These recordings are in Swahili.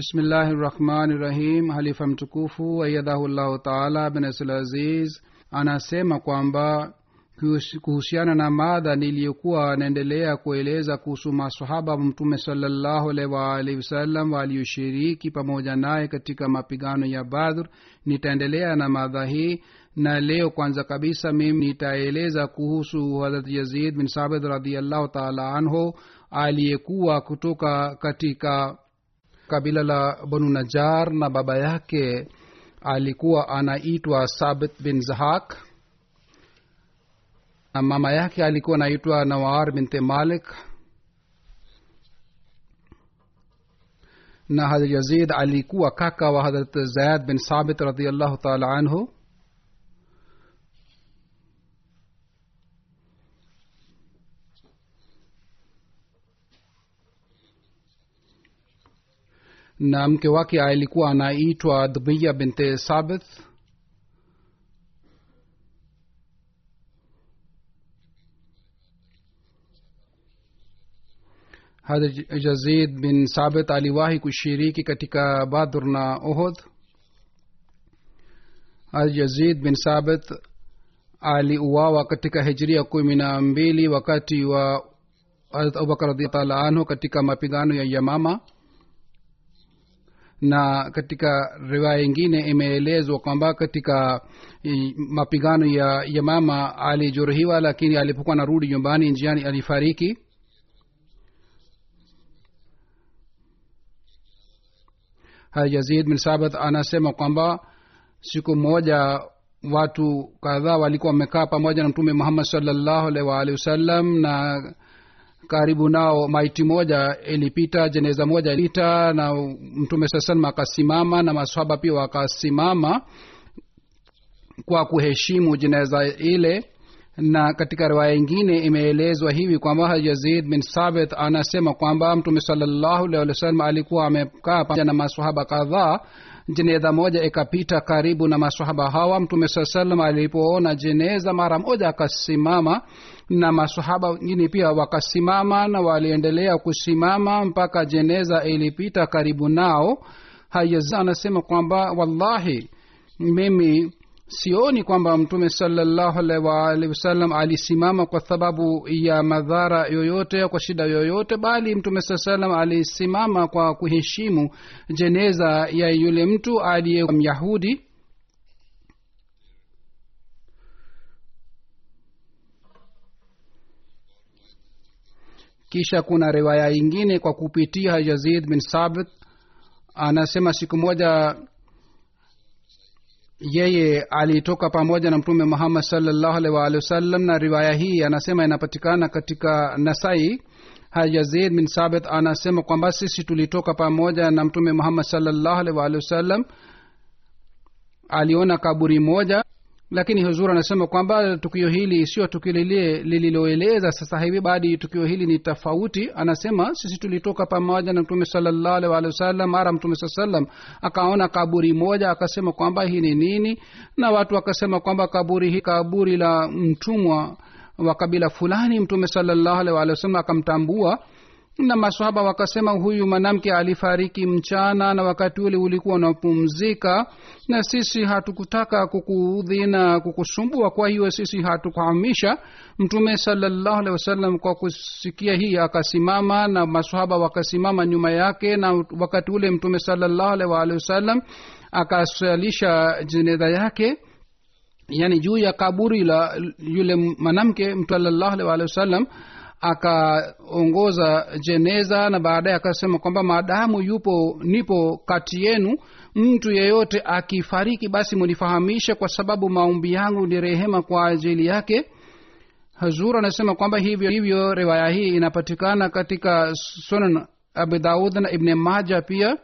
Bismillahi rahmani rahim halifa mtukufu ayadhahu llahu taala binasul aziz anasema kwamba kuhusiana na madha niliyokuwa anaendelea kueleza kuhusu masahaba wa mtume salallahu alaihi waalihi wasallam walioshiriki pamoja naye katika mapigano ya badhr nitaendelea na madha hii. Na leo kwanza kabisa mimi nitaeleza kuhusu harat yazid bin sabit radiallahu taala anhu aliyekuwa kutoka katika kabila la banu najar na baba yake alikuwa anaitwa sabit bin zahak. Na mama yake alikuwa anaitwa nawar binte malik. Na hadrat yazid alikuwa kaka wa hadrat zaid bin sabit radiallahu taala anhu na mke wake alikuwa anaitwa dhubiya binte sabith jazid bin sabit aliwahi kushiriki katika badr na ohod jazid bin sabit aliuawa katika hijria kumi na mbili wakati wa abubakar radiataala anhu katika mapigano ya yamama na katika riwaya ingine imeelezwa kwamba katika mapigano ya yamama alijeruhiwa lakini alipokuwa narudi nyumbani njiani alifariki. Yazid bin sabat anasema kwamba siku moja watu kadhaa walikuwa wamekaa pamoja na mtume muhammad salllahu alaihi waalihi wasallam na karibu nao. Maiti moja ilipita jeneza moja ilipita na mtume saa akasimama na maswaba pia wakasimama kwa kuheshimu jeneza ile. Na katika riwaya ingine imeelezwa hivi kwamba yazid bin sabit anasema kwamba mtume salallahu alaihi wasallam alikuwa amekaa pamoja na maswahaba kadhaa. Jeneza moja ikapita karibu na maswahaba hawa. Mtume saa salam alipoona jeneza mara moja akasimama na masahaba wengine pia wakasimama na waliendelea kusimama mpaka jeneza ilipita karibu nao. Hayaz anasema kwamba wallahi mimi sioni kwamba mtume salallahu alaihi wasallam alisimama kwa sababu ya madhara yoyote kwa shida yoyote bali mtume saa salam alisimama kwa kuheshimu jeneza ya yule mtu aliye myahudi kisha kuna riwaya ingine kwa kupitia yazid bin sabit. Anasema siku moja yeye alitoka pamoja na mtume muhammad salllahu alaihi waalihi wasallam na riwaya hii anasema inapatikana katika nasai. Yazid bin sabit anasema kwamba sisi tulitoka pamoja na mtume muhammad salllahu alaihi waalihi wasallam. Aliona kaburi moja lakini huzur anasema kwamba tukio hili sio tukio lile lililoeleza. Sasa hivi baadi tukio hili ni tofauti. Anasema sisi tulitoka pamoja na mtume salallahu waalihi wasallam mara mtume saa salam akaona kaburi moja akasema kwamba hii ni nini? Na watu wakasema kwamba kaburi hii kaburi la mtumwa wa kabila fulani mtume salallahu waalihi wasallam akamtambua na masahaba wakasema huyu mwanamke alifariki mchana na wakati ule ulikuwa unapumzika na sisi hatukutaka kukuudhi na kukusumbua. Kwa hiyo sisi hatukuhamisha. Mtume salallahu alehi wasallam kwa kusikia hii akasimama na masahaba wakasimama nyuma yake na wakati ule mtume salallahu alehi wasallam akasalisha jeneza yake yani juu ya kaburi la yule mwanamke mtu salallahu alehi wasallam akaongoza jeneza na baadaye akasema kwamba maadamu yupo nipo kati yenu mtu yeyote akifariki basi munifahamishe kwa sababu maombi yangu ni rehema kwa ajili yake. Hazur anasema kwamba hivyo hivyo riwaya hii inapatikana katika sunan abu daud na ibne maja pia.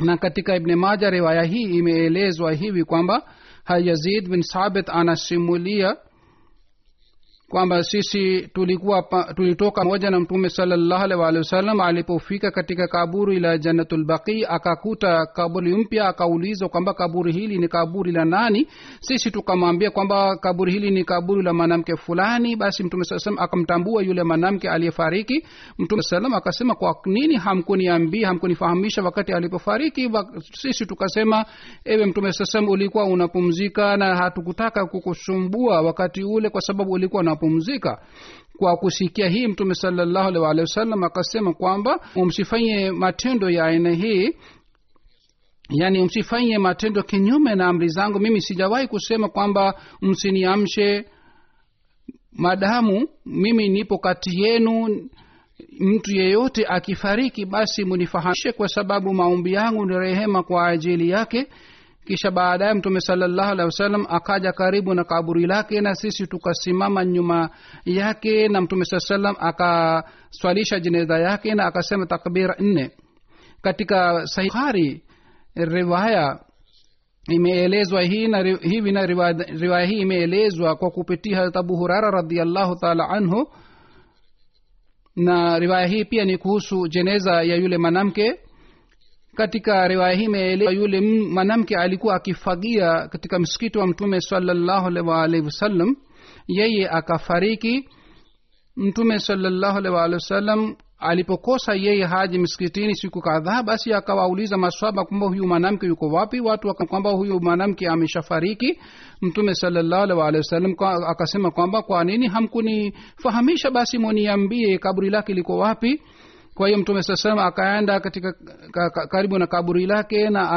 Na katika ibne maja riwaya hii imeelezwa hivi kwamba hayazid bin sabit anasimulia kwamba sisi tulikuwa pa, tulitoka moja na mtume salallahu alaihi waalihi wasallam alipofika katika kaburi la jannatulbaqi akakuta kaburi mpya akaulizwa kwamba kaburi hili ni kaburi la nani? Sisi tukamwambia kwamba kaburi hili ni kaburi la mwanamke fulani. Basi mtume saa akamtambua yule mwanamke aliyefariki. Mtume salam akasema kwa nini hamkuniambia hamkunifahamisha wakati alipofariki? Sisi tukasema ewe mtume saa ulikuwa unapumzika na hatukutaka kukusumbua wakati ule kwa sababu ulikuwa unapumzika kwa kusikia hii mtume salallahu alih walihi wasallam akasema kwamba msifanye matendo ya aina hii yaani msifanye matendo kinyume na amri zangu. Mimi sijawahi kusema kwamba msiniamshe madamu. Mimi nipo kati yenu. Mtu yeyote akifariki basi munifahamishe kwa sababu maombi yangu ni rehema kwa ajili yake kisha baadaye mtume salallahu alehi wasallam akaja karibu na kaburi lake na sisi tukasimama nyuma yake na mtume saa salam akaswalisha jeneza yake na akasema takbira nne. Katika sahihari riwaya imeelezwa hii hivi na riwaya, riwaya hii imeelezwa kwa kupitia harat abu hurara radiallahu taala anhu. Na riwaya hii pia ni kuhusu jeneza ya yule mwanamke katika riwaya hii imeelewa yule mwanamke alikuwa akifagia katika msikiti wa mtume salallahu alaihi wasallam. Yeye akafariki mtume salallahu wasallam alipokosa yeye haji msikitini siku kadhaa basi akawauliza maswaba kwamba huyu mwanamke yuko wapi? Watu kwamba huyu mwanamke ameshafariki. Mtume salallahu wasallam akasema kwamba kwa nini hamkunifahamisha basi muniambie kaburi lake liko wapi kwa hiyo mtume saa salam akaenda katika ka, ka, karibu na kaburi lake na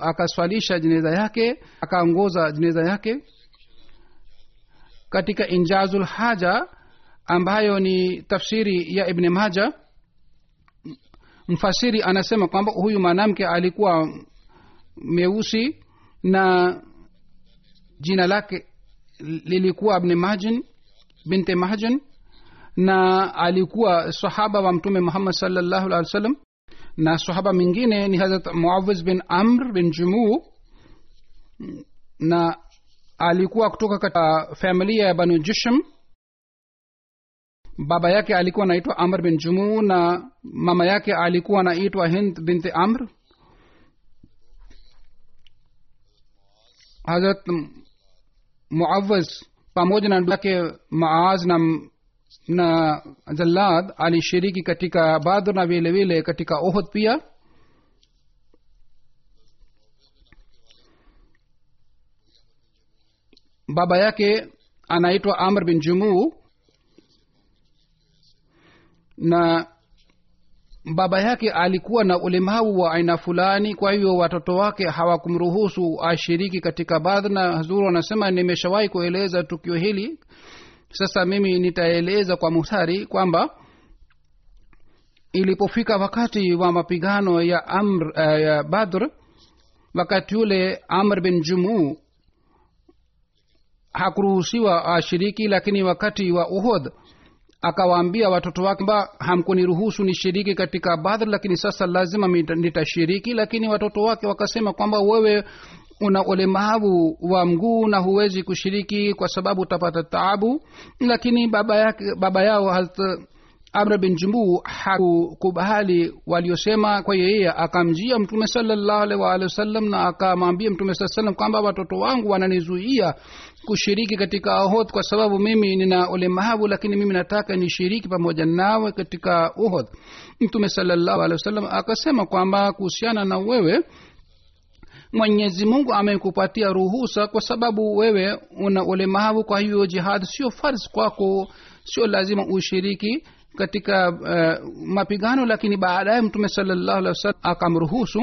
akaswalisha aka jeneza yake akaongoza jeneza yake katika injazul haja ambayo ni tafsiri ya ibni maja. Mfasiri anasema kwamba huyu mwanamke alikuwa meusi na jina lake lilikuwa ibni majin binte mahjan na alikuwa sahaba wa mtume muhammad salllahu alih wa sallam na sahaba mwingine ni hazrat muawiz bin amr bin jumuu na alikuwa kutoka katika familia ya banu jusham. Baba yake alikuwa anaitwa amr bin jumuu na mama yake alikuwa anaitwa hind binti amr. Hazrat muawiz pamoja na ndugu maaz na na jallad alishiriki katika badr na vile vile katika ohod pia. Baba yake anaitwa amr bin jumuu na baba yake alikuwa na ulemavu wa aina fulani kwa hivyo watoto wake hawakumruhusu ashiriki katika badr. Na hazuru anasema nimeshawahi kueleza tukio hili sasa mimi nitaeleza kwa muhtari kwamba ilipofika wakati wa mapigano ya amr uh, ya badr wakati ule amr bin jumuu hakuruhusiwa ashiriki lakini wakati wa uhud akawaambia watoto wake kwamba hamkuniruhusu nishiriki katika badr lakini sasa lazima nitashiriki. Lakini watoto wake wakasema kwamba wewe una ulemavu wa mguu na huwezi kushiriki kwa sababu utapata taabu. Lakini baba yake baba yao Hazrat amr bin jumbu hakukubali waliosema kwa yeye akamjia mtume salallahu alaihi wasallam na akamwambia mtume saa salam kwamba watoto wangu wananizuia kushiriki katika ohod kwa sababu mimi nina ulemavu lakini mimi nataka nishiriki pamoja nawe katika ohod mtume salallahu alehi wasallam akasema kwamba kuhusiana na wewe mwenyezi mungu amekupatia ruhusa kwa sababu wewe una ulemavu. Kwa hiyo jihad sio fars kwako sio lazima ushiriki katika uh, mapigano lakini baadaye mtume salallahu alih wasallam akamruhusu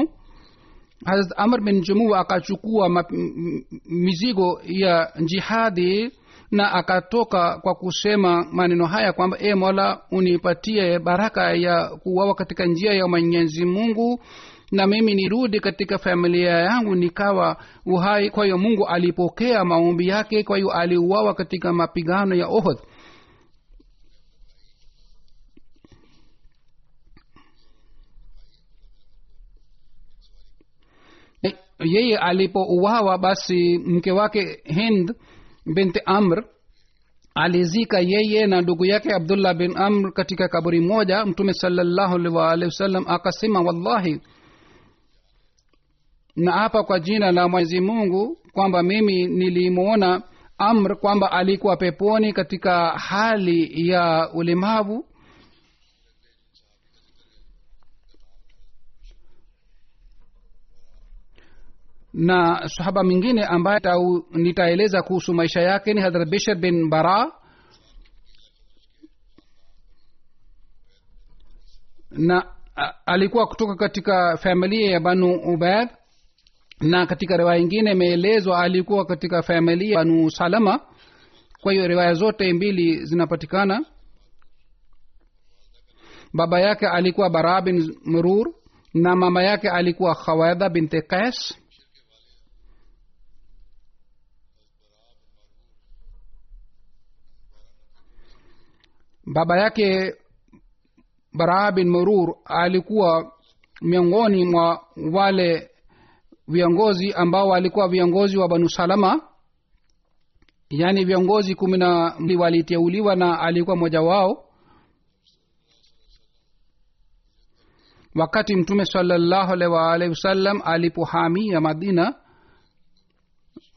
harat amr bin jumua akachukua mizigo ya jihadi na akatoka kwa kusema maneno haya kwamba e mola unipatie baraka ya kuwawa katika njia ya mwenyezi mungu na mimi nirudi katika familia yangu nikawa uhai. Kwa hiyo mungu alipokea maombi yake kwa hiyo aliuawa katika mapigano ya ohod yeye alipouawa basi mke wake hind binti amr alizika yeye na ndugu yake abdullah bin amr katika kaburi moja. Mtume salallahu alaihi waalihi wasallam akasema wallahi na hapa kwa jina la mwenyezi mungu kwamba mimi nilimwona amr kwamba alikuwa peponi katika hali ya ulemavu. Na sahaba mwingine ambaye nitaeleza kuhusu maisha yake ni hadrat bishar bin bara. Na alikuwa kutoka katika familia ya banu ubaid na katika riwaya ingine imeelezwa alikuwa katika familia banu salama. Kwa hiyo riwaya zote mbili zinapatikana. Baba yake alikuwa bara bin mrur na mama yake alikuwa khawadha binti qais. Baba yake baraa bin murur alikuwa miongoni mwa wale viongozi ambao walikuwa viongozi wa banu salama. Yaani viongozi kumi na waliteuliwa na alikuwa mmoja wao. Wakati mtume salallahu alaihi waalihi wasallam alipohamia madina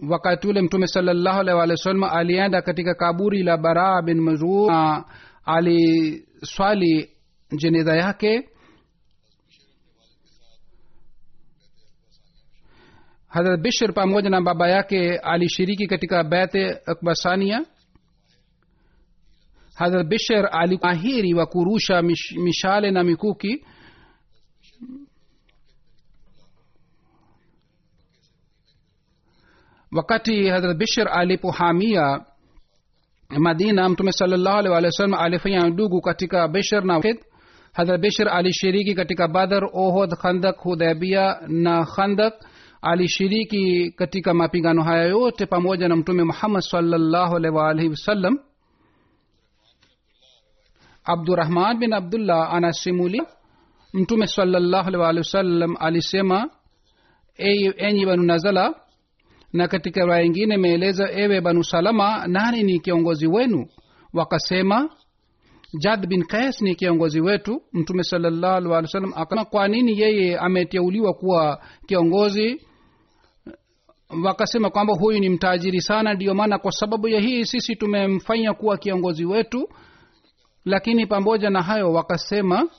wakati ule mtume salallahu alaihi waalihi wasallam alienda katika kaburi la baraa bin mazur na aliswali jeneza yake hadrat bishr pamoja na baba yake alishiriki katika bete akbasania hadrat bishr alimahiri wa kurusha mish, mishale na mikuki. Wakati hadrat bishr alipohamia madina mtume salallahu alih walih wa sallam alifanya ndugu katika bishr na wakid. Hadrat bishr alishiriki katika badar ohod khandak hudhabia na khandak alishiriki katika mapigano haya yote pamoja na mtume muhammad salllahu alaihi waalihi wasallam. Abdurahman bin abdullah anasimulia mtume salllahu alaihi waalihi wasallam alisema enyi banu nazala na katika raya ingine imeeleza ewe banu salama nani ni kiongozi wenu? Wakasema jad bin kais ni kiongozi wetu. Mtume salallahu alih wa sallam akasema kwa nini yeye ameteuliwa kuwa kiongozi wakasema kwamba huyu ni mtajiri sana ndiyo maana kwa sababu ya hii sisi tumemfanya kuwa kiongozi wetu. Lakini pamoja na hayo wakasema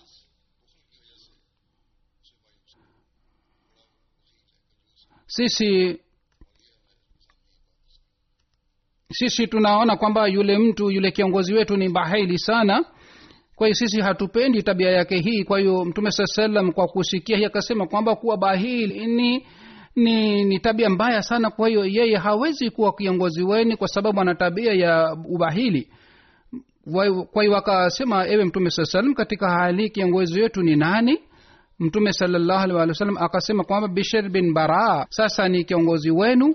sisi sisi tunaona kwamba yule mtu yule kiongozi wetu ni bahili sana. Kwa hiyo sisi hatupendi tabia yake hii. Kwa hiyo mtume saa salam kwa kusikia hii akasema kwamba kuwa bahili ni ni ni tabia mbaya sana kwa hiyo yeye hawezi kuwa kiongozi weni kwa sababu ana tabia ya ubahili. Kwa hiyo wakasema ewe mtume saa salam katika hali kiongozi wetu ni nani? Mtume salallahu akasema kwamba bishir bin bara sasa ni kiongozi wenu.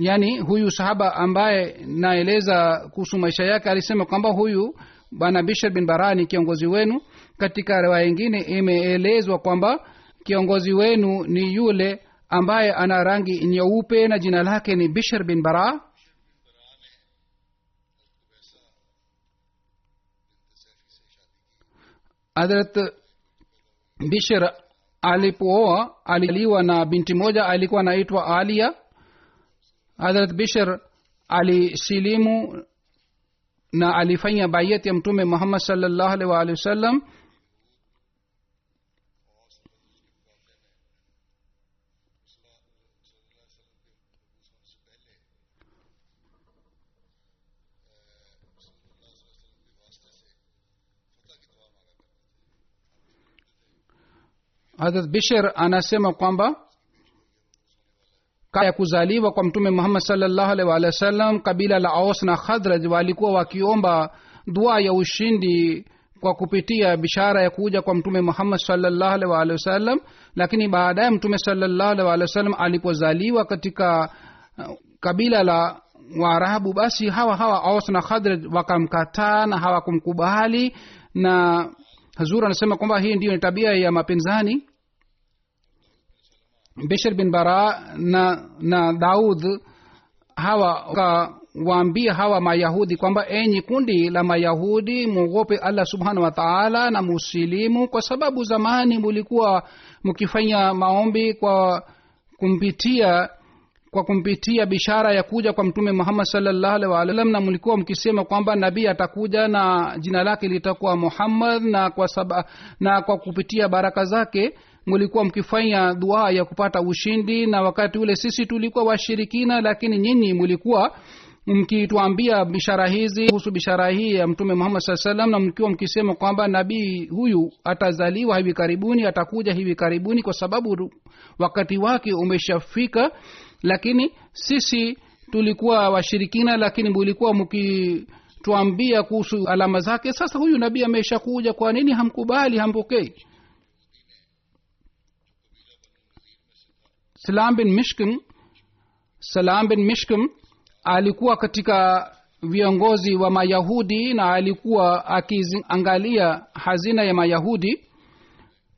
Yaani huyu sahaba ambaye naeleza kuhusu maisha yake alisema kwamba huyu bwana bishir bin bara ni kiongozi wenu katika riwaya ingine imeelezwa kwamba kiongozi wenu ni yule ambaye ana rangi nyeupe na jina lake ni bishr bin bara. Hadrat bishr alipooa alialiwa na binti moja alikuwa anaitwa alia. Hadrat bishr alisilimu na alifanya bayati ya mtume muhammad salllahu alaihi waalihi wasallam hadrat bishir anasema kwamba ya kuzaliwa kwa mtume muhammad salllahu alaihi waalihi wasallam kabila la aus na khadraj walikuwa wakiomba dua ya ushindi kwa kupitia bishara ya kuja kwa mtume muhammad salllahu alaihi waalihi wasallam lakini baadaye mtume salllahu alaihi waalihi wasallam alipozaliwa katika uh, kabila la waarabu basi hawa hawa aus na khadraj wakamkataa na hawakumkubali. Na hazur anasema kwamba hii ndiyo ni tabia ya mapinzani bishr bin bara na na daud hawa wakawaambia hawa mayahudi kwamba enyi kundi la mayahudi mwogope allah subhanahu wa taala na musilimu kwa sababu zamani mulikuwa mkifanya maombi kwa kumpitia kwa kumpitia bishara ya kuja kwa mtume muhammad salllahu alhi wasallam na mlikuwa mkisema kwamba nabii atakuja na jina lake litakuwa muhammad na kwa saba, na kwa kupitia baraka zake mlikuwa mkifanya dua ya kupata ushindi na wakati ule sisi tulikuwa washirikina lakini nyinyi mlikuwa mkituambia bishara hizi kuhusu bishara hii ya mtume muhammad saa salam na mkiwa mkisema kwamba nabii huyu atazaliwa hivi karibuni atakuja hivi karibuni kwa sababu wakati wake umeshafika. Lakini sisi tulikuwa washirikina lakini mulikuwa mkituambia kuhusu alama zake. Sasa huyu nabii ameshakuja kwa nini hamkubali hampokei salam bin mishkim salam bin mishkim alikuwa katika viongozi wa mayahudi na alikuwa akiangalia hazina ya mayahudi.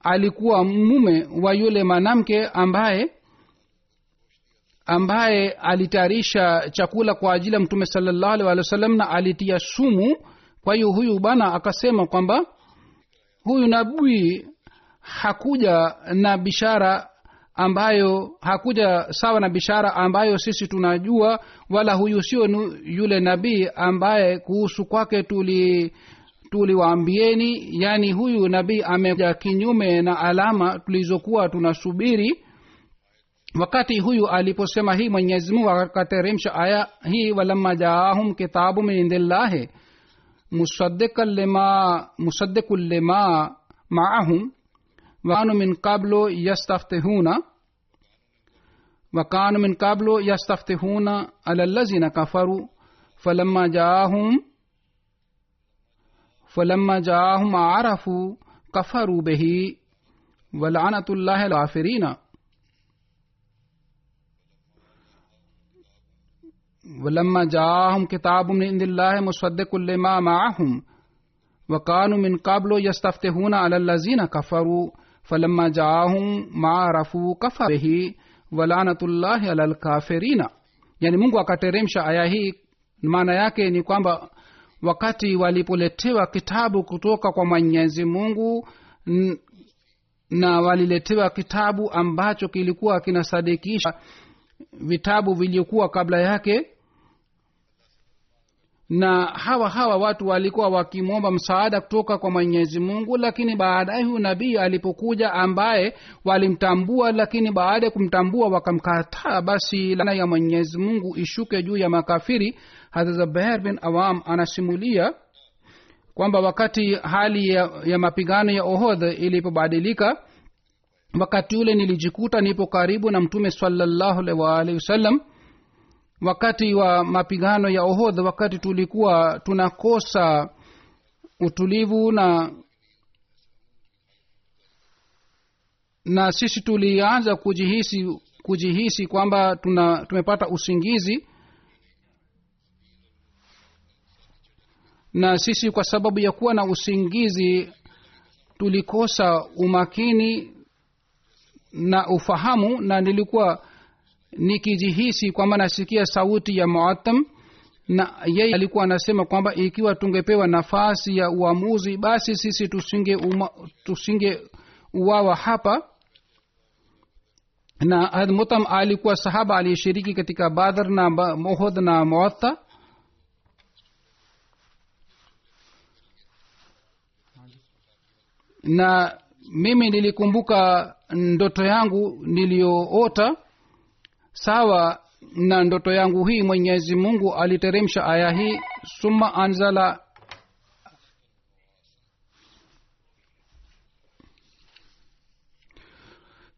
Alikuwa mume wa yule mwanamke ambaye ambaye alitayarisha chakula kwa ajili ya mtume salallahu alih walih wa sallam na alitia sumu. Kwa hiyo huyu bana akasema kwamba huyu nabii hakuja na bishara ambayo hakuja sawa na bishara ambayo sisi tunajua wala huyu sio yule nabii ambaye kuhusu kwake tuli tuliwaambieni. Yani huyu nabii amekuja kinyume na alama tulizokuwa tunasubiri. Wakati huyu aliposema hii mwenyezi mungu akateremsha aya hii walamma jaahum kitabu min indillahi musaddiqun lima maahum wakanu min qablu yastaftihuna وكانوا من قبل يستفتحون على الذين كفروا فلما جاءهم فلما جاءهم عرفوا كفروا به ولعنة الله الكافرين. ولما جاءهم كتاب من عند الله مصدق لما معهم وكانوا من قبل يستفتحون على الذين كفروا فلما جاءهم ما عرفوا كفر به walanatullahi ala lkafirina yani mungu akateremsha aya hii maana yake ni kwamba wakati walipoletewa kitabu kutoka kwa mwenyezi mungu n- na waliletewa kitabu ambacho kilikuwa kinasadikisha vitabu vilivyokuwa kabla yake na hawa hawa watu walikuwa wakimwomba msaada kutoka kwa mwenyezi mungu lakini baadaye huyu nabii alipokuja ambaye walimtambua lakini baada ya kumtambua wakamkataa basi lana ya mwenyezi mungu ishuke juu ya makafiri. Hadzabair bin awam anasimulia kwamba wakati hali ya, ya mapigano ya ohodh ilipobadilika wakati ule nilijikuta nipo karibu na mtume salallahu alaihi waalihi wasallam wakati wa mapigano ya ohodha wakati tulikuwa tunakosa utulivu na na sisi tulianza kujihisi kujihisi kwamba tuna tumepata usingizi. Na sisi kwa sababu ya kuwa na usingizi tulikosa umakini na ufahamu na nilikuwa nikijihisi kwamba nasikia sauti ya muatam na yeye alikuwa anasema kwamba ikiwa tungepewa nafasi ya uamuzi basi sisi tusinge uma, uwawa hapa. Na mutam alikuwa sahaba aliyeshiriki katika badr na mohod na muatta na mimi nilikumbuka ndoto yangu niliyoota sawa na ndoto yangu hii mwenyezi mungu aliteremsha aya hii summa anzala.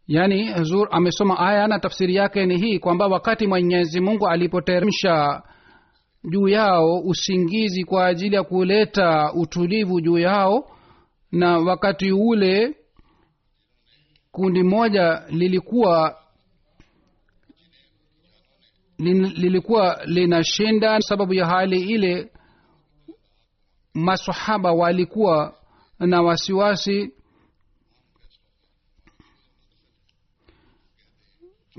Yaani huzur amesoma aya na tafsiri yake ni hii kwamba wakati mwenyezi mungu alipoteremsha juu yao usingizi kwa ajili ya kuleta utulivu juu yao na wakati ule kundi moja lilikuwa lilikuwa linashinda sababu ya hali ile masahaba walikuwa na wasiwasi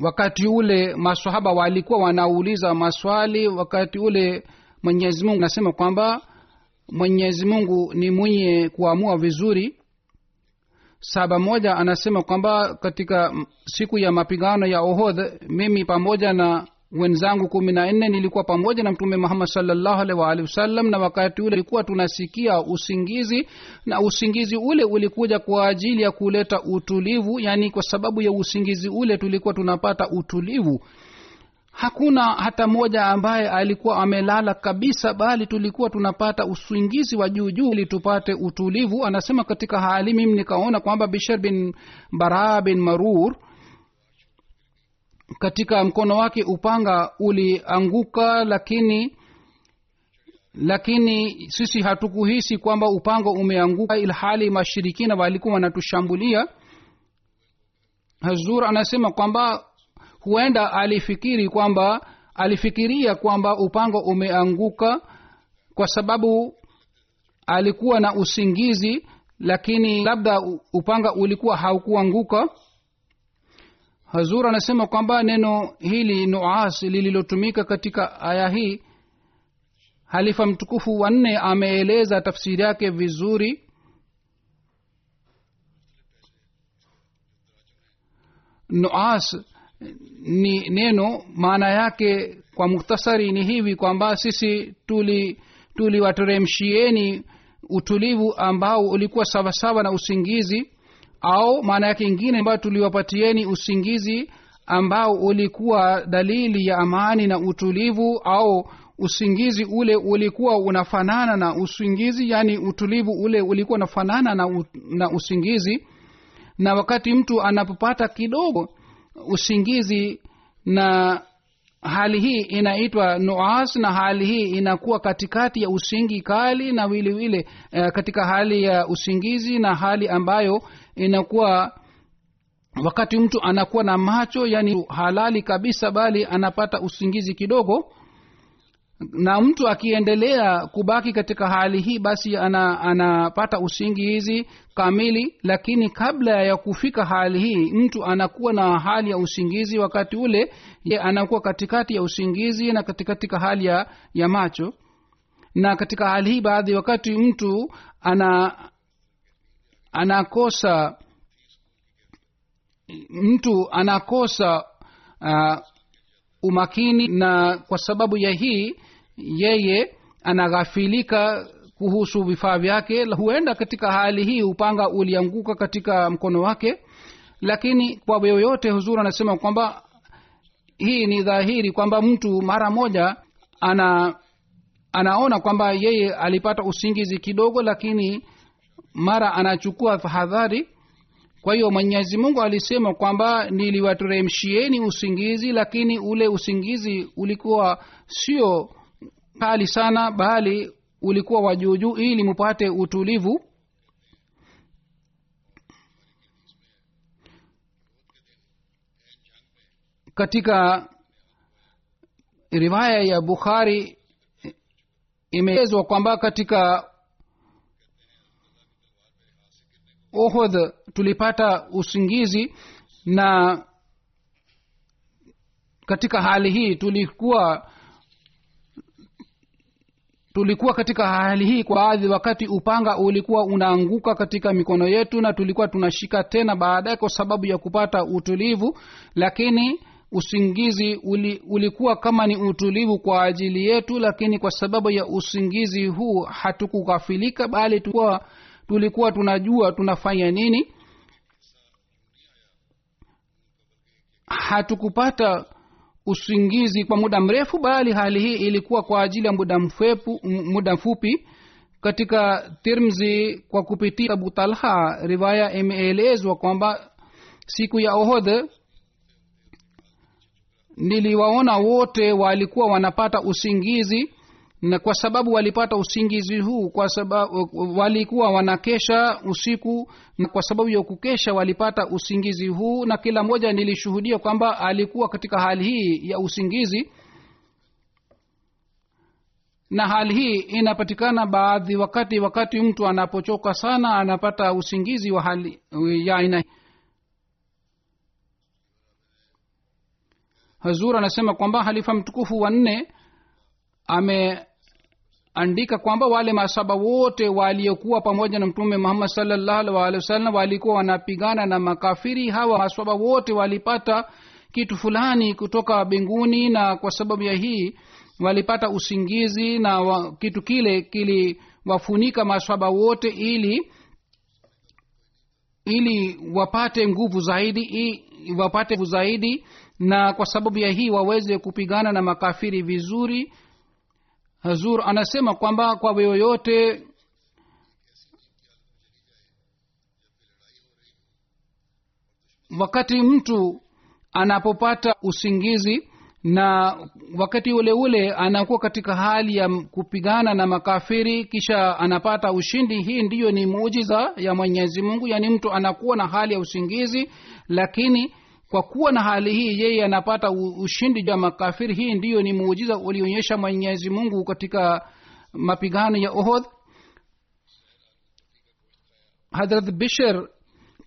wakati ule masahaba walikuwa wanauliza maswali wakati ule mwenyezi mungu anasema kwamba mwenyezi mungu ni mwenye kuamua vizuri. Saba moja anasema kwamba katika siku ya mapigano ya ohodh mimi pamoja na wenzangu kumi na nne nilikuwa pamoja na mtume muhammad salllahu alaihi waalihi wasallam na wakati ule ilikuwa tunasikia usingizi na usingizi ule ulikuja kwa ajili ya kuleta utulivu yaani kwa sababu ya usingizi ule tulikuwa tunapata utulivu. Hakuna hata mmoja ambaye alikuwa amelala kabisa bali tulikuwa tunapata usingizi wa juu juu ili tupate utulivu. Anasema katika hali mimi nikaona kwamba bishar bin baraa bin marur katika mkono wake upanga ulianguka lakini lakini sisi hatukuhisi kwamba upanga umeanguka ilhali mashirikina walikuwa wanatushambulia. Hazur anasema kwamba huenda alifikiri kwamba alifikiria kwamba upanga umeanguka kwa sababu alikuwa na usingizi lakini labda upanga ulikuwa haukuanguka hazur anasema kwamba neno hili nuas lililotumika katika aya hii halifa mtukufu wanne ameeleza tafsiri yake vizuri. Nuas ni neno maana yake kwa muhtasari ni hivi kwamba sisi tuli tuliwateremshieni utulivu ambao ulikuwa sawasawa na usingizi au maana yake ingine ambayo tuliwapatieni usingizi ambao ulikuwa dalili ya amani na utulivu au usingizi ule ulikuwa unafanana na usingizi yaani utulivu ule ulikuwa unafanana na, na usingizi. Na wakati mtu anapopata kidogo usingizi na hali hii inaitwa nuas na hali hii inakuwa katikati ya usingi kali na vile vile uh, katika hali ya usingizi na hali ambayo inakuwa wakati mtu anakuwa na macho yani halali kabisa bali anapata usingizi kidogo na mtu akiendelea kubaki katika hali hii basi ana, anapata usingizi kamili. Lakini kabla ya kufika hali hii mtu anakuwa na hali ya usingizi wakati ule ye anakuwa katikati ya usingizi na katika hali ya, ya macho. Na katika hali hii baadhi wakati mtu ana anakosa mtu anakosa uh, umakini na kwa sababu ya hii yeye anaghafilika kuhusu vifaa vyake huenda katika hali hii upanga ulianguka katika mkono wake. Lakini kwa yoyote huzuri anasema kwamba hii ni dhahiri kwamba mtu mara moja ana anaona kwamba yeye alipata usingizi kidogo lakini mara anachukua tahadhari. Kwa hiyo mwenyezi mungu alisema kwamba niliwateremshieni usingizi lakini ule usingizi ulikuwa sio kali sana bali ulikuwa wa juujuu ili mupate utulivu. Katika riwaya ya bukhari imeelezwa kwamba katika ohod tulipata usingizi na katika hali hii tulikuwa tulikuwa katika hali hii kwa adhi wakati upanga ulikuwa unaanguka katika mikono yetu na tulikuwa tunashika tena baadaye kwa sababu ya kupata utulivu lakini usingizi uli, ulikuwa kama ni utulivu kwa ajili yetu lakini kwa sababu ya usingizi huu hatukughafilika bali tulikuwa, tulikuwa tunajua tunafanya nini. Hatukupata usingizi kwa muda mrefu bali hali hii ilikuwa kwa ajili ya muda mfepu, muda mfupi katika tirmzi kwa kupitia abu talha. Riwaya imeelezwa kwamba siku ya ohodh niliwaona wote walikuwa wanapata usingizi na kwa sababu walipata usingizi huu kwa sababu walikuwa wanakesha usiku na kwa sababu ya kukesha walipata usingizi huu na kila mmoja nilishuhudia kwamba alikuwa katika hali hii ya usingizi. Na hali hii inapatikana baadhi wakati wakati mtu anapochoka sana anapata usingizi wa hali ya aina hazur anasema kwamba halifa mtukufu wa nne ameandika kwamba wale masaba wote waliokuwa pamoja na mtume muhammad salllahu wasallam walikuwa wanapigana na makafiri. Hawa masaba wote walipata kitu fulani kutoka mbinguni na kwa sababu ya hii walipata usingizi na wa, kitu kile kiliwafunika maswaba wote ili ili wapate nguvu zaidi i, wapate nguvu zaidi na kwa sababu ya hii waweze kupigana na makafiri vizuri hazur anasema kwamba kwa yoyote wakati mtu anapopata usingizi na wakati ule ule anakuwa katika hali ya kupigana na makafiri kisha anapata ushindi hii ndiyo ni muujiza ya mwenyezi mungu yaani mtu anakuwa na hali ya usingizi lakini kwa kuwa na hali hii yeye anapata ushindi ya makafiri. Hii ndiyo ni muujiza ulionyesha mwenyezi mungu katika mapigano ya ohod hadrat bishir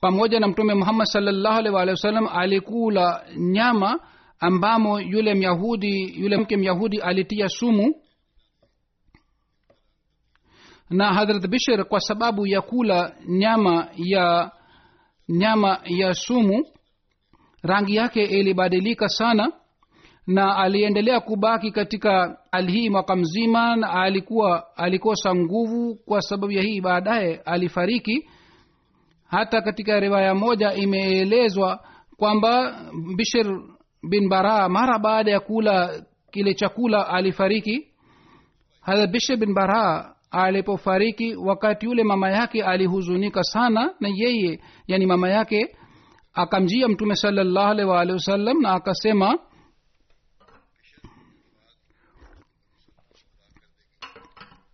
pamoja na mtume muhammad salllahu alih wa wasallam alikula nyama ambamo yule myahudi yule mke myahudi alitia sumu. Na hadrat bishir kwa sababu ya kula nyama ya nyama ya sumu rangi yake ilibadilika sana na aliendelea kubaki katika hali hii mwaka mzima na alikuwa alikosa nguvu kwa sababu ya hii. Baadaye alifariki. Hata katika riwaya moja imeelezwa kwamba bishir bin bara mara baada ya kula kile chakula alifariki. Hadha bishir bin bara alipofariki wakati yule mama yake alihuzunika sana na yeye yani mama yake akamjia mtume salallahu alaihi waalihi wasallam na akasema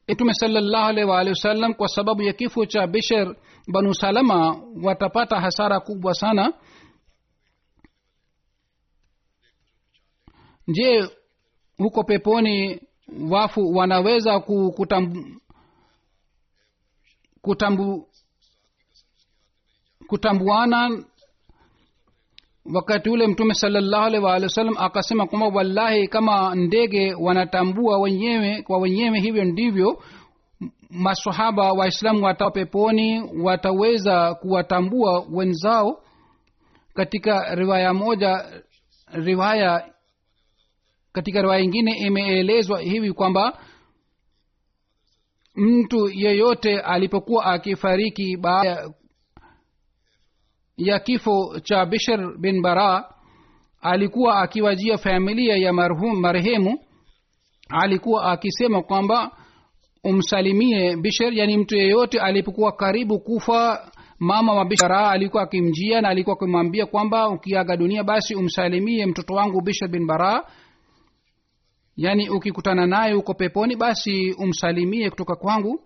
mtume salllahu alaihi waalihi wasallam kwa sababu ya kifo cha bisher banu salama watapata hasara kubwa sana. Je huko peponi wafu wanaweza kutambu, kutambu, kutambuana wakati ule mtume salllahu waalihi wasallam akasema kwamba wallahi kama ndege wanatambua wenyewe kwa wenyewe hivyo ndivyo masahaba waislamu watao peponi wataweza kuwatambua wenzao. Katika riwaya moja riwaya katika riwaya ingine imeelezwa hivi kwamba mtu yeyote alipokuwa akifariki baada ya kifo cha bishir bin bara alikuwa akiwajia familia ya marhum, marehemu alikuwa akisema kwamba umsalimie bishir yani mtu yeyote alipokuwa karibu kufa mama wa bishara alikuwa akimjia na alikuwa akimwambia kwamba ukiaga dunia basi umsalimie mtoto wangu bishr bin bara. Yaani ukikutana naye uko peponi basi umsalimie kutoka kwangu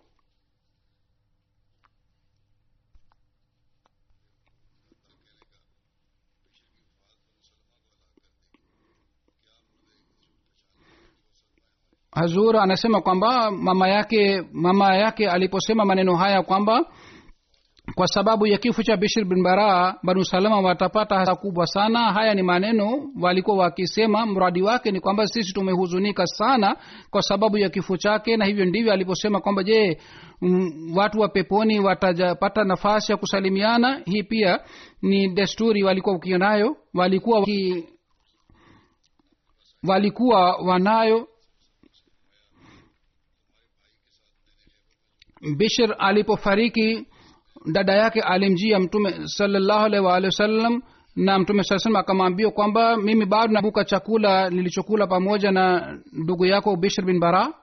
hazur anasema kwamba mama yake mama yake aliposema maneno haya kwamba kwa sababu ya kifo cha bishir bin bara banu salama watapata hasa kubwa sana. Haya ni maneno walikuwa wakisema. Mradi wake ni kwamba sisi tumehuzunika sana kwa sababu ya kifo chake na hivyo ndivyo aliposema kwamba je m, watu wa peponi watapata nafasi ya kusalimiana? Hii pia ni desturi walikuwa wakionayo walikuwa waki, walikuwa wanayo bishir alipofariki dada yake alimjia mtume salallahu alaihi waalihi wasallam na mtume saa salam akamwambia kwamba mimi bado nabuka chakula nilichokula pamoja na ndugu yako bishr bin bara.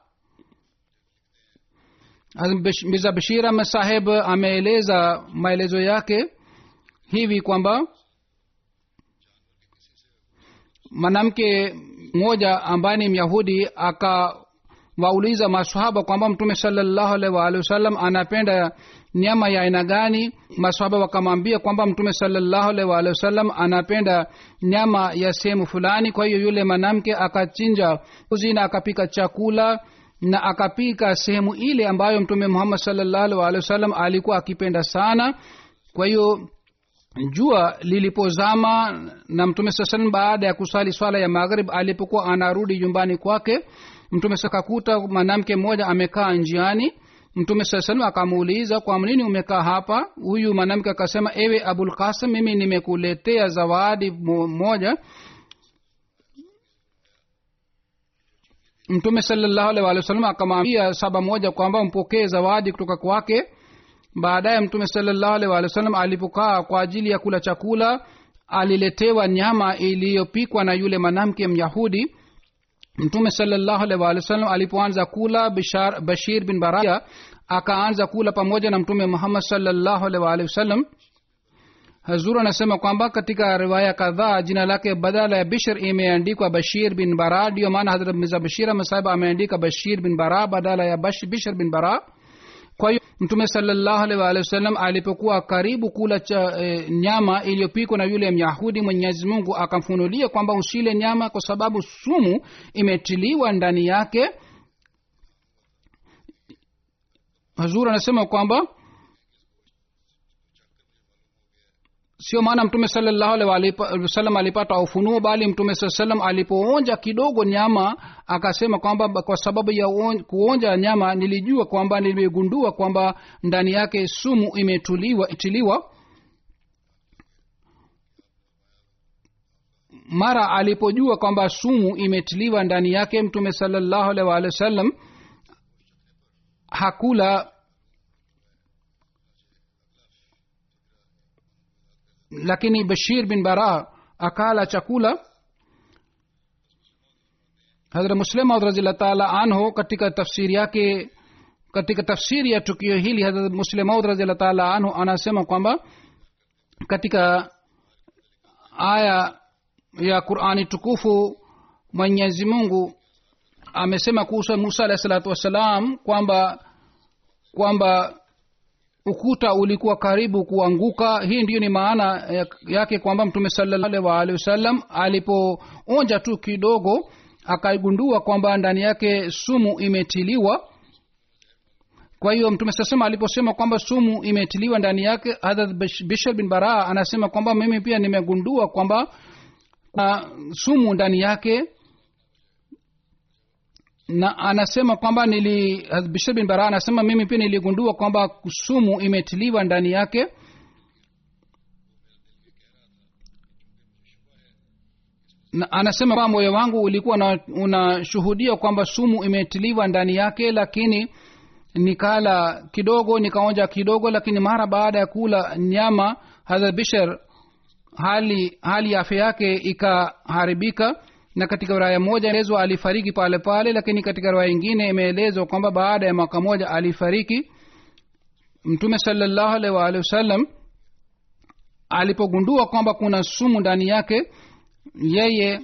Mirza bashir ahmed saheb ameeleza maelezo yake hivi kwamba mwanamke mmoja ambaye ni myahudi akawauliza maswahaba kwamba mtume salallahu alaihi waalihi wasallam anapenda nyama ya aina gani? Maswahaba wakamwambia kwamba mtume salallahu alaihi waalihi wasallam anapenda nyama ya sehemu fulani. Kwa hiyo yule mwanamke akachinja uzi na akapika chakula na akapika sehemu ile ambayo mtume muhammad salallahu alaihi waalihi wasallam alikuwa akipenda sana. Kwa hiyo jua lilipozama na mtume saa salam baada ya kusali swala ya maghrib alipokuwa anarudi nyumbani kwake mtume sakakuta mwanamke mmoja amekaa njiani. Mtume saa akamuuliza kwa nini umekaa hapa? Huyu mwanamke akasema ewe abul kasim mimi nimekuletea zawadi moja. Mtume salallahu akamwambia saba moja kwamba mpokee zawadi kutoka kwake. Baadaye mtume salallahu alipokaa kwa ajili ya kula chakula aliletewa nyama iliyopikwa na yule mwanamke myahudi mtume salallahu alaihi wa sallam alipoanza kula bishar, bashir bin baraya akaanza kula pamoja na mtume muhammad salallahu alaihi wa wasallam hazur anasema kwamba katika riwaya kadhaa jina lake badala ya bishir imeandikwa bashir bin bara ndiyo maana hadrat mirza bashir masahib ameandika bashir bin bara badala ya bash, bishir bin bara kwa hiyo mtume salallahu alaihi waalihi wasallam alipokuwa karibu kula cha e, nyama iliyopikwa na yule myahudi mwenyezi mungu akamfunulia kwamba usile nyama kwa sababu sumu imetiliwa ndani yake. Hazur anasema kwamba sio maana mtume alaihi alipata ufunuo bali mtume saa salam alipoonja kidogo nyama akasema kwamba kwa sababu ya on, kuonja nyama nilijua kwamba nimegundua kwamba ndani yake sumu imetiliwa itiliwa. Mara alipojua kwamba sumu imetiliwa ndani yake mtume salallahu alaihi wa sallam hakula lakini bashir bin bara akala chakula. Hadra muslima raziallah taala anhu katika tafsiri yake katika tafsiri ya tukio hili hadrat muslemaud raziallah taala anhu anasema kwamba katika aya ya qurani tukufu mwenyezi mungu amesema kuhusu musa alahi salatu wassalam kwamba kwamba ukuta ulikuwa karibu kuanguka. Hii ndiyo ni maana yake kwamba mtume salallahu waalihi wasallam alipoonja tu kidogo akaigundua kwamba ndani yake sumu imetiliwa. Kwa hiyo mtume sasema aliposema kwamba sumu imetiliwa ndani yake hadrat bishar bin baraa anasema kwamba mimi pia nimegundua kwamba na sumu ndani yake na anasema kwamba nili bishar bin bara anasema mimi pia niligundua kwamba sumu imetiliwa ndani yake. Na anasema kwamba moyo wangu ulikuwa unashuhudia kwamba sumu imetiliwa ndani yake lakini nikala kidogo nikaonja kidogo lakini mara baada ya kula nyama hadha bishar hali hali ya afya yake ikaharibika na katika raya moja elezwa alifariki pale pale lakini katika raya ingine imeelezwa kwamba baada ya mwaka moja alifariki. Mtume salallahu alaihi waalihi wasallam alipogundua kwamba kuna sumu ndani yake yeye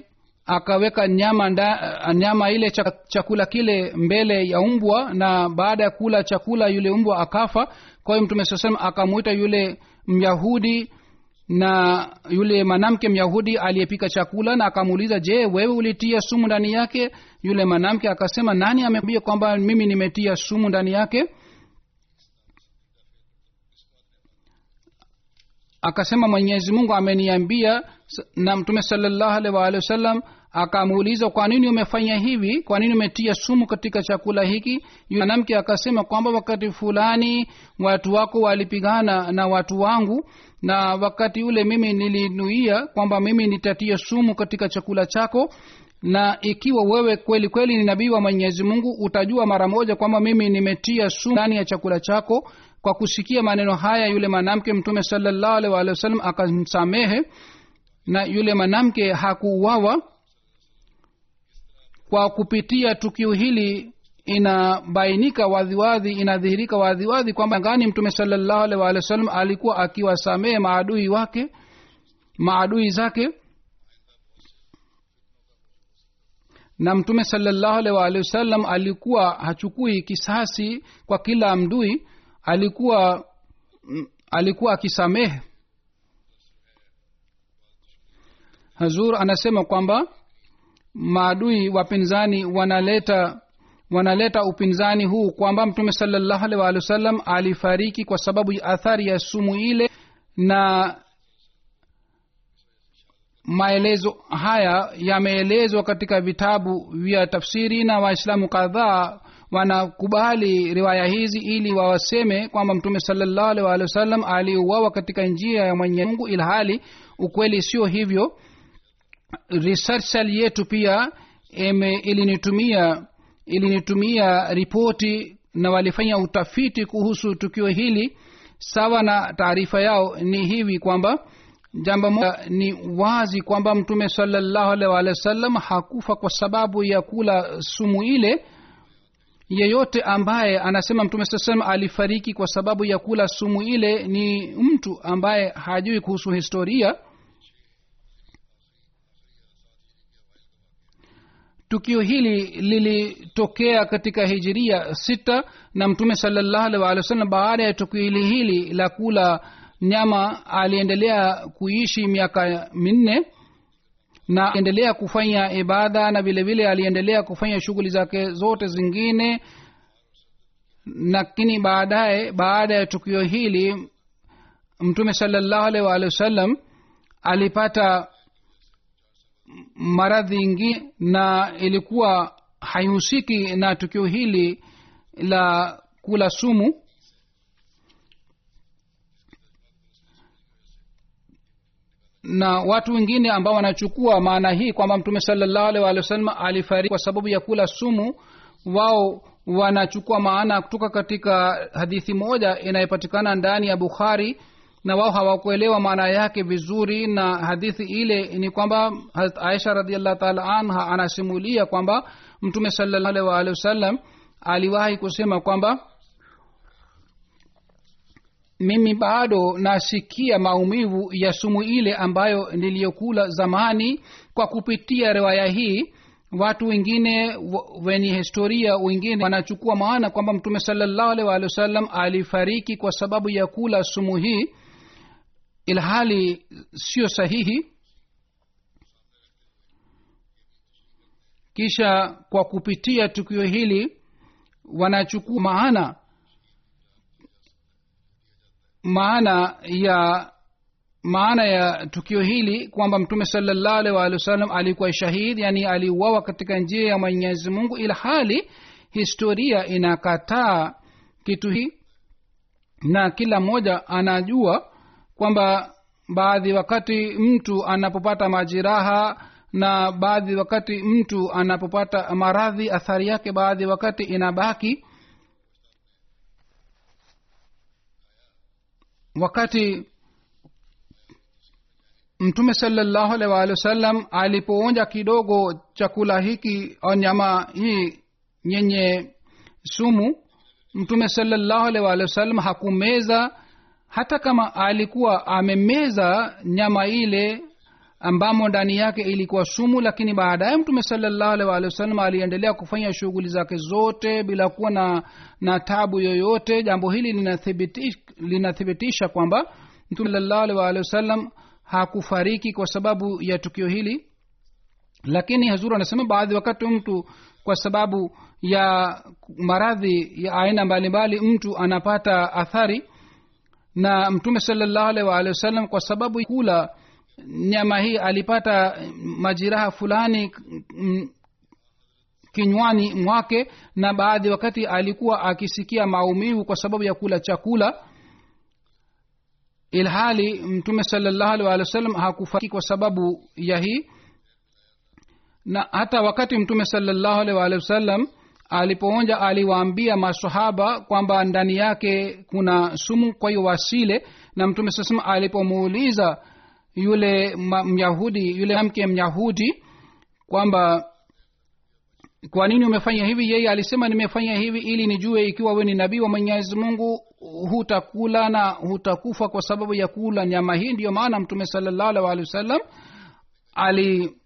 akaweka nyama nda, nyama ile chakula kile mbele ya umbwa na baada ya kula chakula yule umbwa akafa. Kwa hiyo mtume saa salam akamwita yule myahudi na yule mwanamke myahudi aliyepika chakula na akamuuliza je wewe ulitia sumu ndani yake? Yule mwanamke akasema nani ameambia kwamba mimi nimetia sumu ndani yake? Akasema mwenyezi mungu ameniambia na mtume salallahu alaihi waalihi wasallam akamuuliza kwa nini umefanya hivi? Kwa nini umetia sumu katika chakula hiki? Mwanamke akasema kwamba wakati fulani watu wako walipigana na watu wangu na wakati ule mimi nilinuia kwamba mimi nitatia sumu katika chakula chako na ikiwa wewe kweli kweli ni nabii wa mwenyezi mungu utajua mara moja kwamba mimi nimetia sumu ndani ya chakula chako. Kwa kusikia maneno haya yule mwanamke mtume salallahu akamsamehe na yule mwanamke hakuuawa kwa kupitia tukio hili inabainika wadhiwadhi inadhihirika wadhiwadhi kwamba ngani mtume salallahu alaihi waalihi wasallam alikuwa akiwasamehe maadui wake maadui zake. Na mtume salallahu alaihi waalihi wasallam alikuwa hachukui kisasi kwa kila mdui alikuwa alikuwa akisamehe. Hazur anasema kwamba maadui wapinzani wanaleta wanaleta upinzani huu kwamba mtume salallahu alaihi waalihi wasallam alifariki kwa sababu ya athari ya sumu ile na maelezo haya yameelezwa katika vitabu vya tafsiri na waislamu kadhaa wanakubali riwaya hizi ili wawaseme kwamba mtume salallahu alaihi waalihi wasallam aliuawa katika njia ya mwenye mungu ilhali ukweli sio hivyo research cell yetu pia ilinitumia ilinitumia ripoti na walifanya utafiti kuhusu tukio hili. Sawa na taarifa yao ni hivi kwamba jambo moja ni wazi kwamba mtume salallahu alaihi waalihi wasallam hakufa kwa sababu ya kula sumu ile yeyote ambaye anasema mtume saa alifariki kwa sababu ya kula sumu ile. Ni mtu ambaye hajui kuhusu historia tukio hili lilitokea katika hijiria sita na mtume salallahu alaihi wa sallam baada ya tukio hili hili la kula nyama aliendelea kuishi miaka minne na aliendelea kufanya ibada na vile vile aliendelea kufanya shughuli zake zote zingine. Lakini baadaye baada ya tukio hili mtume salallahu waalihi wasallam alipata maradhi ingi na ilikuwa haihusiki na tukio hili la kula sumu. Na watu wengine ambao wanachukua maana hii kwamba mtume salallahu alaihi waalihi wasallam alifariki kwa sababu ya kula sumu wao wanachukua maana kutoka katika hadithi moja inayopatikana ndani ya bukhari na wao hawakuelewa maana yake vizuri na hadithi ile ni kwamba aisha radiallah taala anha anasimulia kwamba mtume salallahu wasallam aliwahi kusema kwamba mimi bado nasikia maumivu ya sumu ile ambayo niliyokula zamani kwa kupitia riwaya hii. Watu wengine wenye historia wengine wanachukua maana kwamba mtume salallahu waalihi wasallam alifariki kwa sababu ya kula sumu hii ilhali sio sahihi. Kisha kwa kupitia tukio hili wanachukua maana maana ya maana ya tukio hili kwamba mtume salallahu alaihi waalihi wasallam alikuwa shahidi yani aliuawa katika njia ya mwenyezi mungu ila historia inakataa kitu hii. Na kila mmoja anajua kwamba baadhi wakati mtu anapopata majiraha na baadhi wakati mtu anapopata maradhi athari yake baadhi wakati inabaki wakati mtume salallahu alaihi waalihi wasallam alipoonja kidogo chakula hiki au nyama hii yenye sumu mtume salallahu alaihi waalihi wasallam hakumeza hata kama alikuwa amemeza nyama ile ambamo ndani yake ilikuwa sumu lakini baadaye mtume salallahu alaihi aliendelea kufanya shughuli zake zote bila kuwa na na tabu yoyote. Jambo hili linathibitisha, kwamba mtume salallahu alaihi hakufariki kwa sababu ya tukio hili. Lakini hazuru anasema baadhi wakati mtu kwa sababu ya maradhi ya aina mbalimbali mtu anapata athari na mtume salallahu alaihi waalihi wasallam kwa sababu kula nyama hii alipata majiraha fulani mm, kinywani mwake na baadhi wakati alikuwa akisikia maumivu kwa sababu ya kula chakula. Ilhali mtume salallahu alaihi waalihi wasallam hakufaki kwa sababu ya hii. Na hata wakati mtume salallahu alaihi waalihi wasallam alipoonja aliwaambia masahaba kwamba ndani yake kuna sumu kwa hiyo wasile. Na mtume sasema alipomuuliza yule myahudi yule mke myahudi kwamba kwa nini umefanya hivi? Yeye alisema nimefanya hivi ili nijue ikiwa we ni nabii wa mwenyezi mungu hutakula na hutakufa kwa sababu ya kula nyama hii. Ndiyo maana mtume salallahu waalihi wasallam ali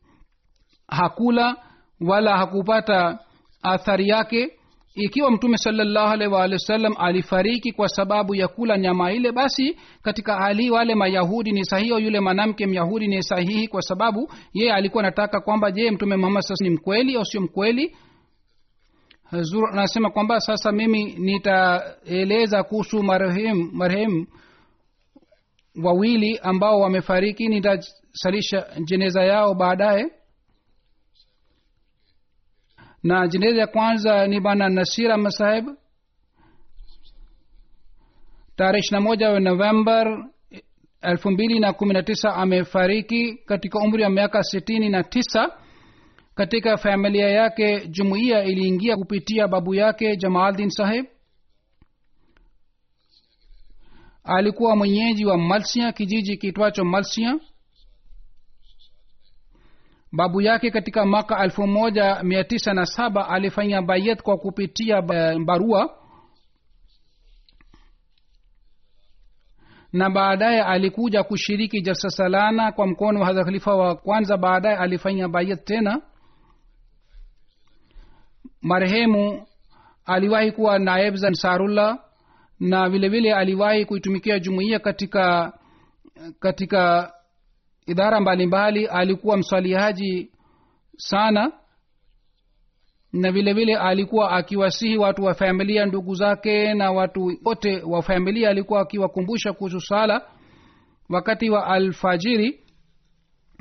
hakula wala hakupata athari yake ikiwa mtume wasallam alifariki kwa sababu ya kula nyama ile basi katika hali wale mayahudi ni sahihi yule mwanamke myahudi ni sahihi kwa sababu yeye alikuwa anataka kwamba je mtume muhammad sasa ni mkweli au sio mkweli? Hazur anasema kwamba sasa mimi nitaeleza kuhusu marehemu marehemu wawili ambao wamefariki nitasalisha jeneza yao baadaye na jeneza ya kwanza ni bwana nasira masahib. Tarehe ishirina moja novembar elfu mbili na kumi na tisa amefariki katika umri wa miaka sitini na tisa. Katika familia yake jumuiya iliingia kupitia babu yake jamaldin sahib. Alikuwa mwenyeji wa malsia kijiji kitwacho malsia babu yake katika mwaka elfu moja mia tisa na saba alifanya bayet kwa kupitia barua. Na baadaye alikuja kushiriki jalsa salana kwa mkono wa hadha khalifa wa kwanza. Baadaye alifanya bayet tena. Marehemu aliwahi kuwa naeb za sarullah na vilevile vile aliwahi kuitumikia jumuiya katika katika idara mbalimbali alikuwa mswaliaji sana na vile vile alikuwa akiwasihi watu wa familia ndugu zake na watu wote wa familia alikuwa akiwakumbusha kuhusu sala. Wakati wa alfajiri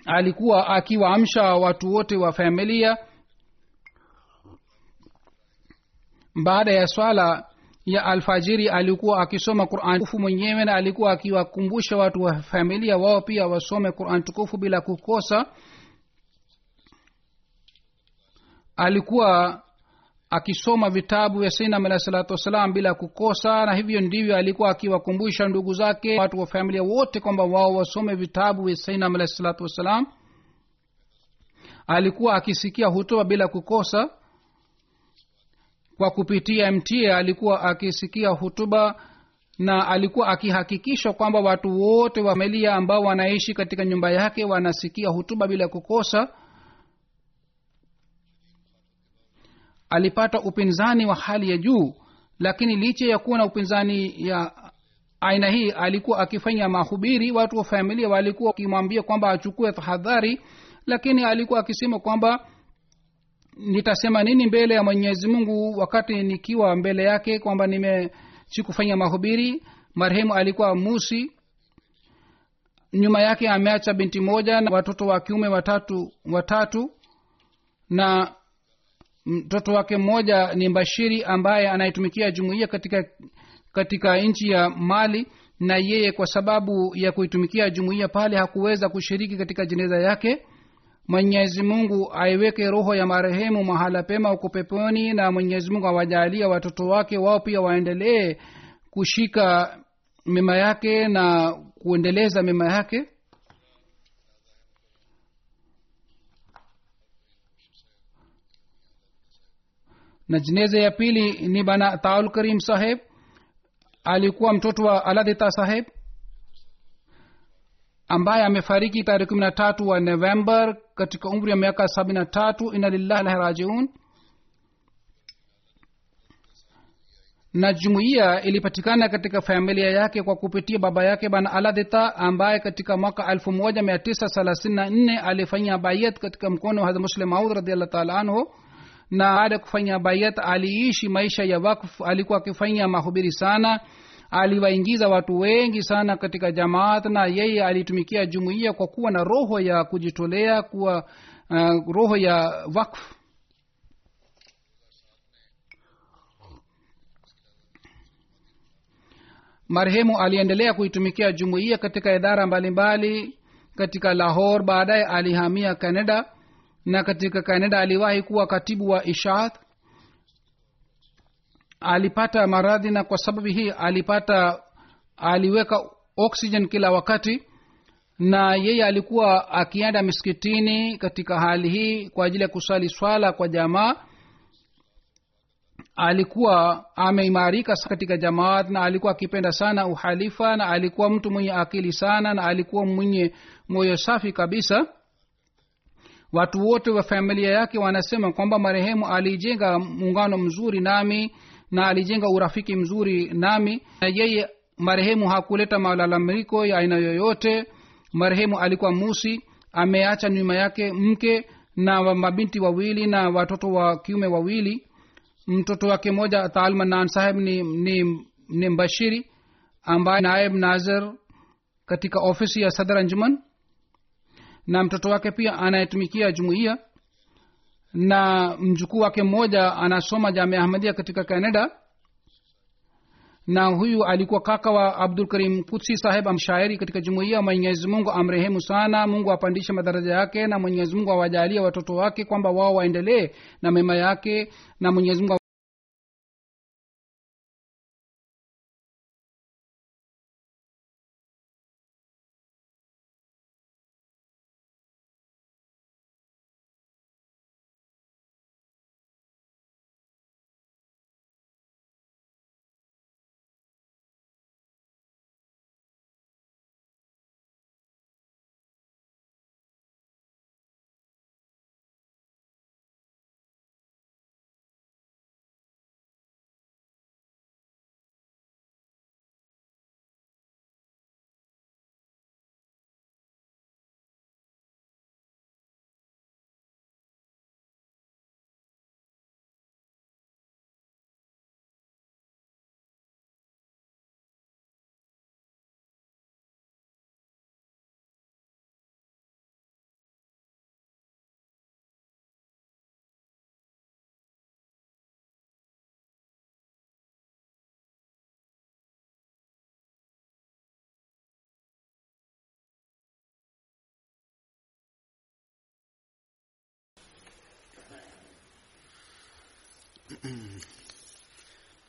alikuwa akiwaamsha watu wote wa familia. Baada ya swala ya alfajiri alikuwa akisoma quran tukufu mwenyewe na alikuwa akiwakumbusha watu wa familia wao pia wasome quran tukufu bila kukosa. Alikuwa akisoma vitabu vya sainam alahi salatu wassalam bila kukosa na hivyo ndivyo alikuwa akiwakumbusha ndugu zake watu wa familia wote kwamba wao wasome vitabu vya sainam alahi salatu wassalam. Alikuwa akisikia hutuba bila kukosa kwa kupitia mta alikuwa akisikia hutuba na alikuwa akihakikisha kwamba watu wote wa familia ambao wanaishi katika nyumba yake wanasikia hutuba bila kukosa. Alipata upinzani wa hali ya juu lakini licha ya kuwa na upinzani ya aina hii alikuwa akifanya mahubiri. Watu wa familia walikuwa wakimwambia kwamba achukue tahadhari lakini alikuwa akisema kwamba nitasema nini mbele ya mwenyezi mungu wakati nikiwa mbele yake kwamba nime sikufanya mahubiri? Marehemu alikuwa musi. Nyuma yake ameacha binti moja na watoto wa kiume watatu watatu. Na mtoto wake mmoja ni bashiri ambaye anayetumikia jumuiya katika katika nchi ya mali. Na yeye kwa sababu ya kuitumikia jumuiya pale hakuweza kushiriki katika jeneza yake mwenyezi mungu aiweke roho ya marehemu mahala pema huko peponi na mwenyezi mungu awajalia watoto wake wao pia waendelee kushika mema yake na kuendeleza mema yake. Na jeneza ya pili ni bana taul karim saheb. Alikuwa mtoto wa aladhita saheb ambaye amefariki tarehe kumi na tatu wa november katika umri wa miaka sabini na tatu. Ina lillahi lahi rajiun. Na jumuiya ilipatikana katika familia yake kwa kupitia baba yake bana aladhita ambaye katika mwaka elfu moja mia tisa thelathini na nne alifanya bayat katika mkono wa muslim maud radiallah taala anhu. Na baada ya kufanya bayat aliishi maisha ya wakfu alikuwa akifanya mahubiri sana aliwaingiza watu wengi sana katika jamaat na yeye alitumikia jumuiya kwa kuwa na roho ya kujitolea kuwa uh, roho ya wakfu. Marehemu aliendelea kuitumikia jumuiya katika idara mbalimbali mbali, katika lahor baadaye alihamia canada na katika canada aliwahi kuwa katibu wa ishaat alipata maradhi na kwa sababu hii alipata aliweka oxygen kila wakati na yeye alikuwa akienda miskitini katika hali hii kwa ajili ya kusali swala kwa jamaa. Alikuwa ameimarika katika jamaat na alikuwa akipenda sana uhalifa na alikuwa mtu mwenye akili sana na alikuwa mwenye moyo safi kabisa. Watu wote wa familia yake wanasema kwamba marehemu alijenga muungano mzuri nami na alijenga urafiki mzuri nami. Na yeye marehemu hakuleta malalamiko ya aina yoyote. Marehemu alikuwa musi ameacha nyuma yake mke na mabinti wawili na watoto wa kiume wawili. Mtoto wake moja taalmanan saheb ni, ni, ni mbashiri ambaye naib nazir katika ofisi ya anjuman. Na mtoto wake pia anayetumikia jumuiya na mjukuu wake mmoja anasoma jamia ahmadia katika canada. Na huyu alikuwa kaka wa abdul karim kutsi saheb amshairi katika jumuiya mwenyezi mungu amrehemu sana. Mungu apandishe madaraja yake na mwenyezi mungu awajalie watoto wake kwamba wao waendelee na mema yake na mwenyezi mungu